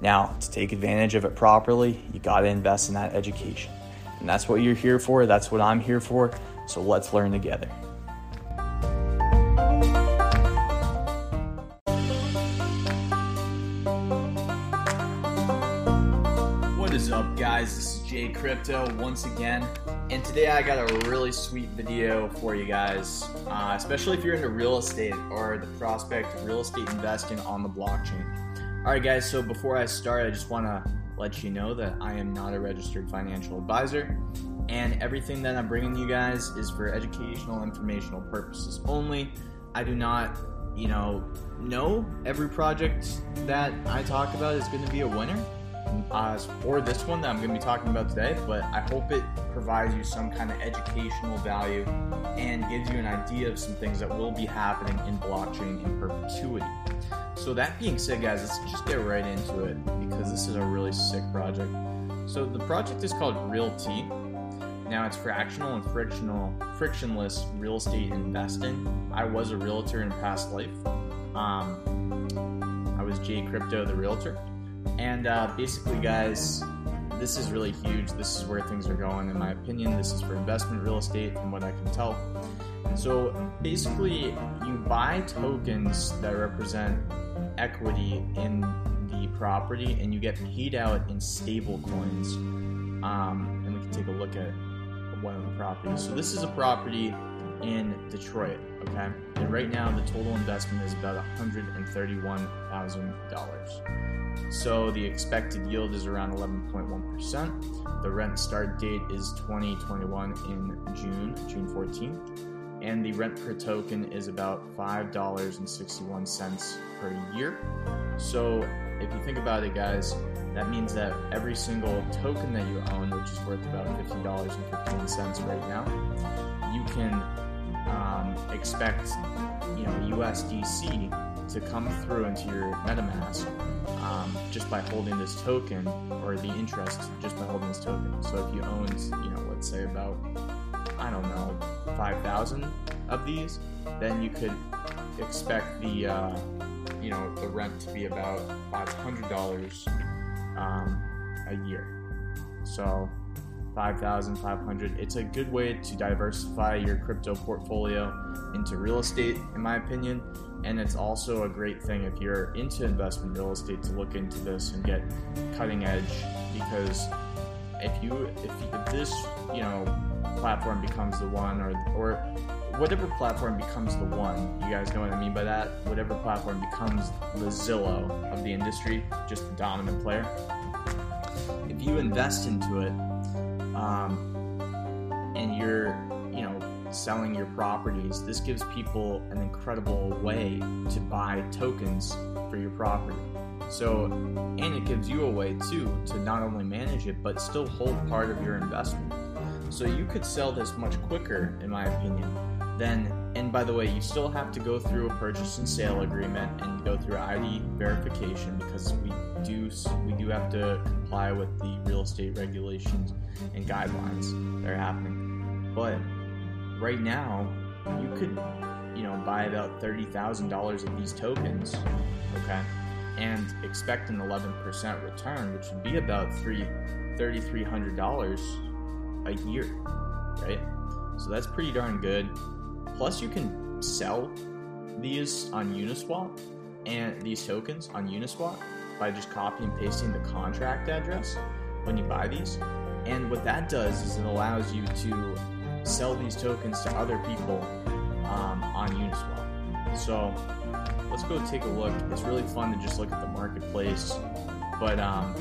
Now, to take advantage of it properly, you got to invest in that education. And that's what you're here for. That's what I'm here for. So let's learn together. What is up, guys? This is Jay Crypto once again. And today I got a really sweet video for you guys, uh, especially if you're into real estate or the prospect of real estate investing on the blockchain. All right, guys, so before I start, I just want to let you know that I am not a registered financial advisor, and everything that I'm bringing you guys is for educational, informational purposes only. I do not, you know, know every project that I talk about is going to be a winner. Uh, or this one that I'm going to be talking about today, but I hope it provides you some kind of educational value and gives you an idea of some things that will be happening in blockchain in perpetuity. So that being said, guys, let's just get right into it because this is a really sick project. So the project is called RealT. Now it's fractional and frictional, frictionless real estate investing. I was a realtor in past life. Um, I was Jay Crypto, the realtor, and uh, basically, guys, this is really huge. This is where things are going, in my opinion. This is for investment real estate, from what I can tell. So basically, you buy tokens that represent equity in the property and you get paid out in stable coins. Um, and we can take a look at one of the properties. So this is a property in Detroit, okay? And right now the total investment is about $131,000. So the expected yield is around 11.1%. The rent start date is 2021 in June, June 14th and the rent per token is about $5.61 per year. So if you think about it, guys, that means that every single token that you own, which is worth about $15.15 right now, you can expect, you know, USDC to come through into your MetaMask um, just by holding this token, or the interest just by holding this token. So if you owned, you know, let's say about I don't know, 5,000 of these, then you could expect the, uh, you know, the rent to be about $500 um, a year. So 5,500. It's a good way to diversify your crypto portfolio into real estate, in my opinion. And it's also a great thing if you're into investment real estate to look into this and get cutting edge because if you if, if this you know platform becomes the one or or whatever platform becomes the one you guys know what i mean by that whatever platform becomes the zillow of the industry just the dominant player if you invest into it um, and you're you know selling your properties this gives people an incredible way to buy tokens for your property so and it gives you a way too to not only manage it but still hold part of your investment so you could sell this much quicker, in my opinion, than. And by the way, you still have to go through a purchase and sale agreement and go through ID verification because we do we do have to comply with the real estate regulations and guidelines that are happening. But right now, you could, you know, buy about thirty thousand dollars of these tokens, okay, and expect an eleven percent return, which would be about three thirty three hundred dollars a year, right? So that's pretty darn good. Plus, you can sell these on Uniswap and these tokens on Uniswap by just copy and pasting the contract address when you buy these. And what that does is it allows you to sell these tokens to other people um, on Uniswap. So let's go take a look. It's really fun to just look at the marketplace. But um,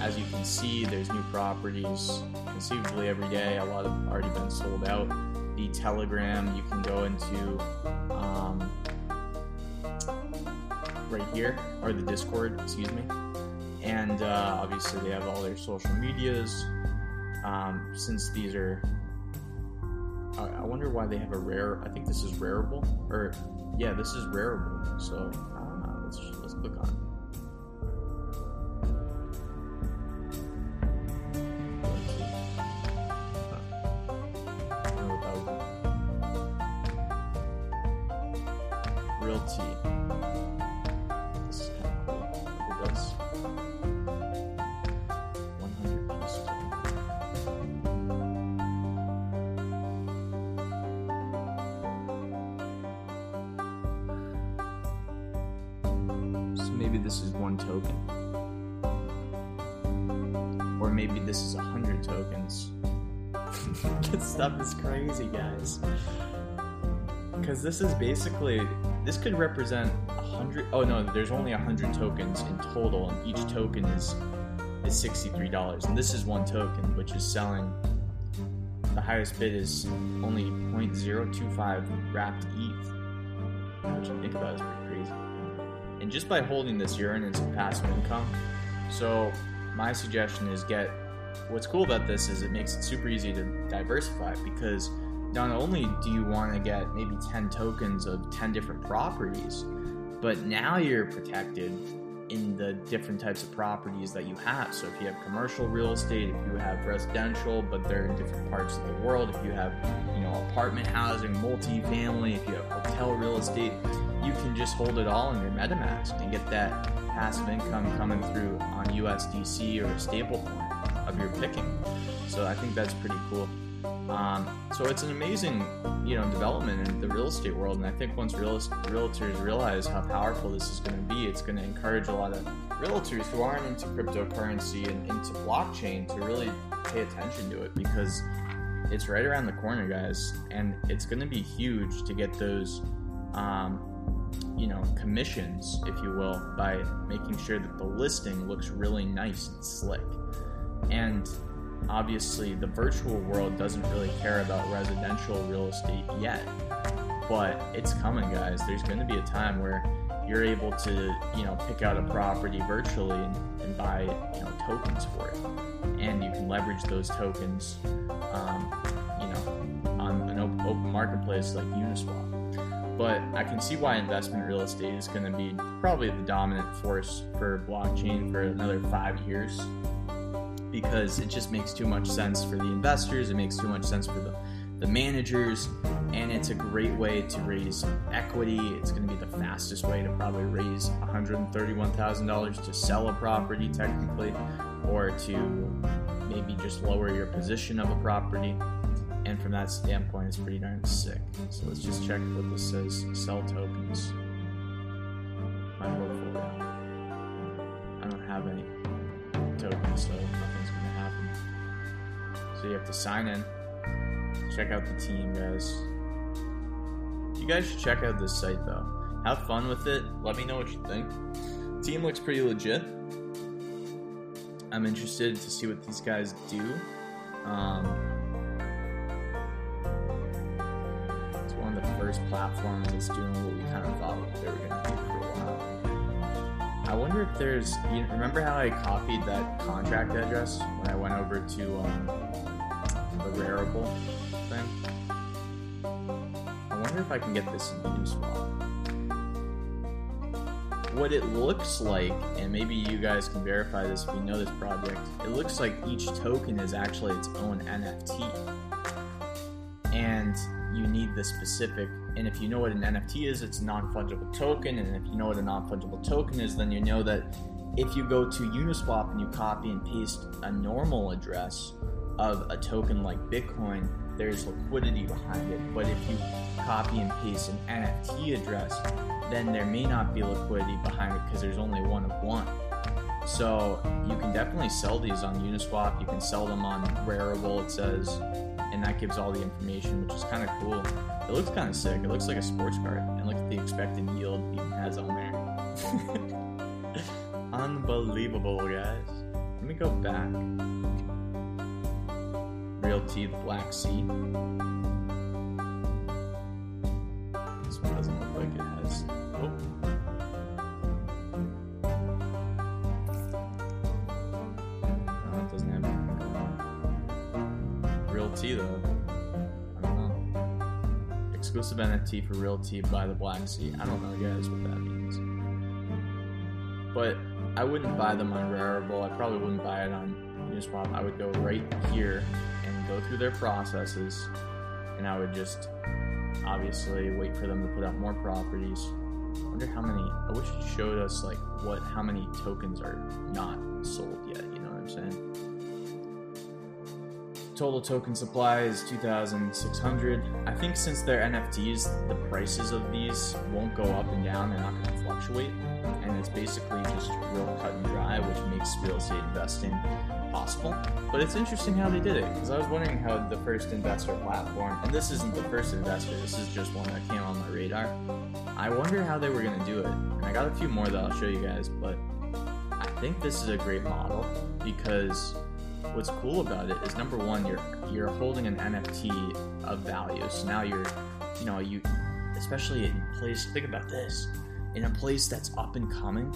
as you can see, there's new properties conceivably every day. A lot have already been sold out. The Telegram you can go into right here, or the Discord, excuse me. And uh, obviously, they have all their social medias. um, since these are. I wonder why they have a rare. I think this is Rarible, or yeah, this is Rarible. So ah, let's let's click on. Huh. this stuff is crazy, guys. Because this is basically this could represent a hundred. Oh no, there's only a hundred tokens in total, and each token is is sixty-three dollars. And this is one token, which is selling the highest bid is only 0.025 wrapped ETH. Which I think about is pretty crazy. And just by holding this, you're earning some passive income. So my suggestion is get. What's cool about this is it makes it super easy to diversify because not only do you want to get maybe 10 tokens of 10 different properties, but now you're protected in the different types of properties that you have. So if you have commercial real estate, if you have residential, but they're in different parts of the world, if you have, you know, apartment housing, multifamily, if you have hotel real estate, you can just hold it all in your MetaMask and get that passive income coming through on USDC or a stablecoin of your picking. So I think that's pretty cool. Um, so it's an amazing, you know, development in the real estate world, and I think once real realtors realize how powerful this is going to be, it's going to encourage a lot of realtors who aren't into cryptocurrency and into blockchain to really pay attention to it because it's right around the corner, guys, and it's going to be huge to get those, um, you know, commissions, if you will, by making sure that the listing looks really nice and slick, and obviously the virtual world doesn't really care about residential real estate yet. But it's coming guys. There's going to be a time where you're able to you know pick out a property virtually and, and buy you know tokens for it. And you can leverage those tokens um, you know on an op- open marketplace like uniswap. But i can see why investment real estate is going to be probably the dominant force for blockchain for another five years because it just makes too much sense for the investors, it makes too much sense for the, the managers, and it's a great way to raise equity. It's going to be the fastest way to probably raise $131,000 to sell a property, technically, or to maybe just lower your position of a property. And from that standpoint, it's pretty darn sick. So let's just check what this says sell tokens. Sign in. Check out the team, guys. You guys should check out this site though. Have fun with it. Let me know what you think. Team looks pretty legit. I'm interested to see what these guys do. Um, it's one of the first platforms that's doing what we kind of thought they were going to do for a while. I wonder if there's. You remember how I copied that contract address when I went over to um, the Rarible thing? I wonder if I can get this in Uniswap. What it looks like, and maybe you guys can verify this if you know this project, it looks like each token is actually its own NFT. And you need the specific, and if you know what an NFT is, it's a non fungible token. And if you know what a non fungible token is, then you know that if you go to Uniswap and you copy and paste a normal address of a token like Bitcoin, there's liquidity behind it. But if you copy and paste an NFT address, then there may not be liquidity behind it because there's only one of one. So you can definitely sell these on Uniswap. You can sell them on Rarible, it says, and that gives all the information, which is kind of cool. It looks kind of sick. It looks like a sports card, and look at the expected yield it even has on there. Unbelievable, guys. Let me go back. Real Teeth Black Sea. This one doesn't look like it has. Oh. No, it doesn't have going though. I don't know. Exclusive NFT for RealT by the Black Sea. I don't know, guys, what that means. But I wouldn't buy them on Rarible. I probably wouldn't buy it on Uniswap. I would go right here and go through their processes, and I would just obviously wait for them to put out more properties. I wonder how many. I wish it showed us like what how many tokens are not sold yet. You know what I'm saying? Total token supply is 2,600. I think since they're NFTs, the prices of these won't go up and down. They're not going to fluctuate, and it's basically just real cut and dry, which makes real estate investing possible. But it's interesting how they did it because I was wondering how the first investor platform, and this isn't the first investor, this is just one that came on my radar. I wonder how they were going to do it. And I got a few more that I'll show you guys, but I think this is a great model because what's cool about it is number one, you're you're holding an NFT of value. So now you're, you know, you, especially in place. Think about this, in a place that's up and coming,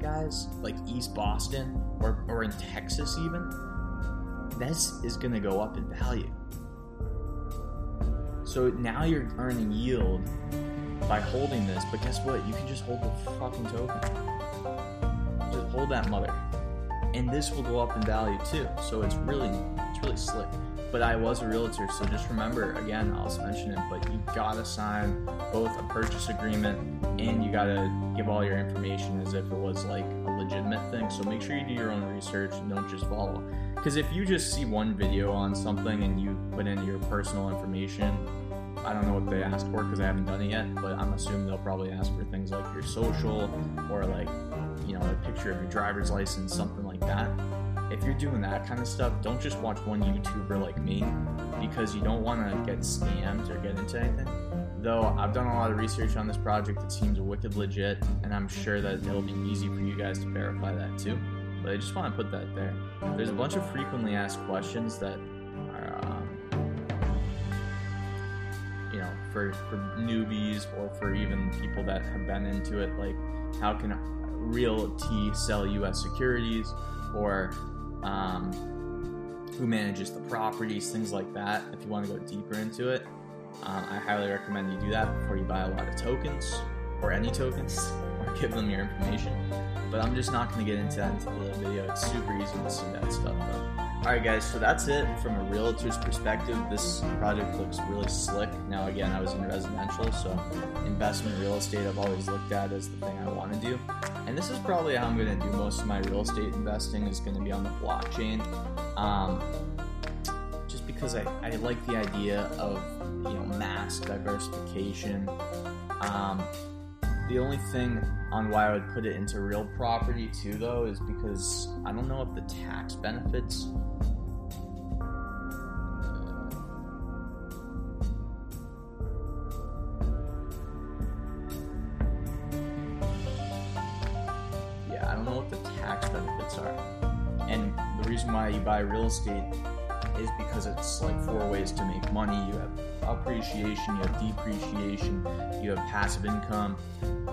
guys, like East Boston or or in Texas even. This is gonna go up in value. So now you're earning yield by holding this, but guess what? You can just hold the fucking token. Just hold that mother and this will go up in value too. So it's really it's really slick. But I was a realtor, so just remember again, I'll mention it, but you gotta sign both a purchase agreement and you gotta give all your information as if it was like a legitimate thing. So make sure you do your own research and don't just follow. Because if you just see one video on something and you put in your personal information, I don't know what they asked for because I haven't done it yet, but I'm assuming they'll probably ask for things like your social or like, you know, a picture of your driver's license, something like that. If you're doing that kind of stuff, don't just watch one YouTuber like me because you don't want to get scammed or get into anything. Though I've done a lot of research on this project, it seems wicked legit, and I'm sure that it'll be easy for you guys to verify that too. But I just want to put that there. There's a bunch of frequently asked questions that are, um, you know, for, for newbies or for even people that have been into it, like how can RealT sell U.S. securities or um, who manages the properties, things like that. If you want to go deeper into it, um, I highly recommend you do that before you buy a lot of tokens or any tokens or give them your information. But I'm just not going to get into that into the video. It's super easy to see that stuff. Though. All right, guys. So that's it from a realtor's perspective. This project looks really slick. Now, again, I was in residential, so investment real estate I've always looked at as the thing I want to do. And this is probably how I'm going to do most of my real estate investing is going to be on the blockchain. Um, just because I, I like the idea of you know mass diversification. Um, the only thing on why I would put it into real property too, though, is because I don't know if the tax benefits. Yeah, I don't know what the tax benefits are. And the reason why you buy real estate is because it's like four ways to make money. You have appreciation, you have depreciation, you have passive income,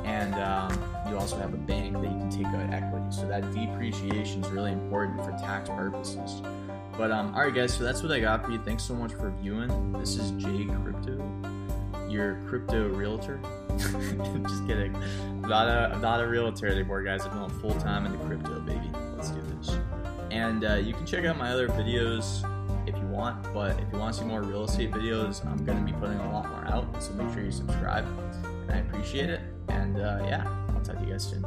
and um, you also have a bank that you can take out equity. So that depreciation is really important for tax purposes. But um, all right, guys. So that's what I got for you. Thanks so much for viewing. This is Jay Crypto, your crypto realtor. Just kidding. I'm not a I'm not a realtor anymore, guys. I'm going full time into crypto, baby. Let's do this. And uh, you can check out my other videos want, but if you want to see more real estate videos, I'm going to be putting a lot more out. So make sure you subscribe. And I appreciate it. And uh, yeah, I'll talk to you guys soon.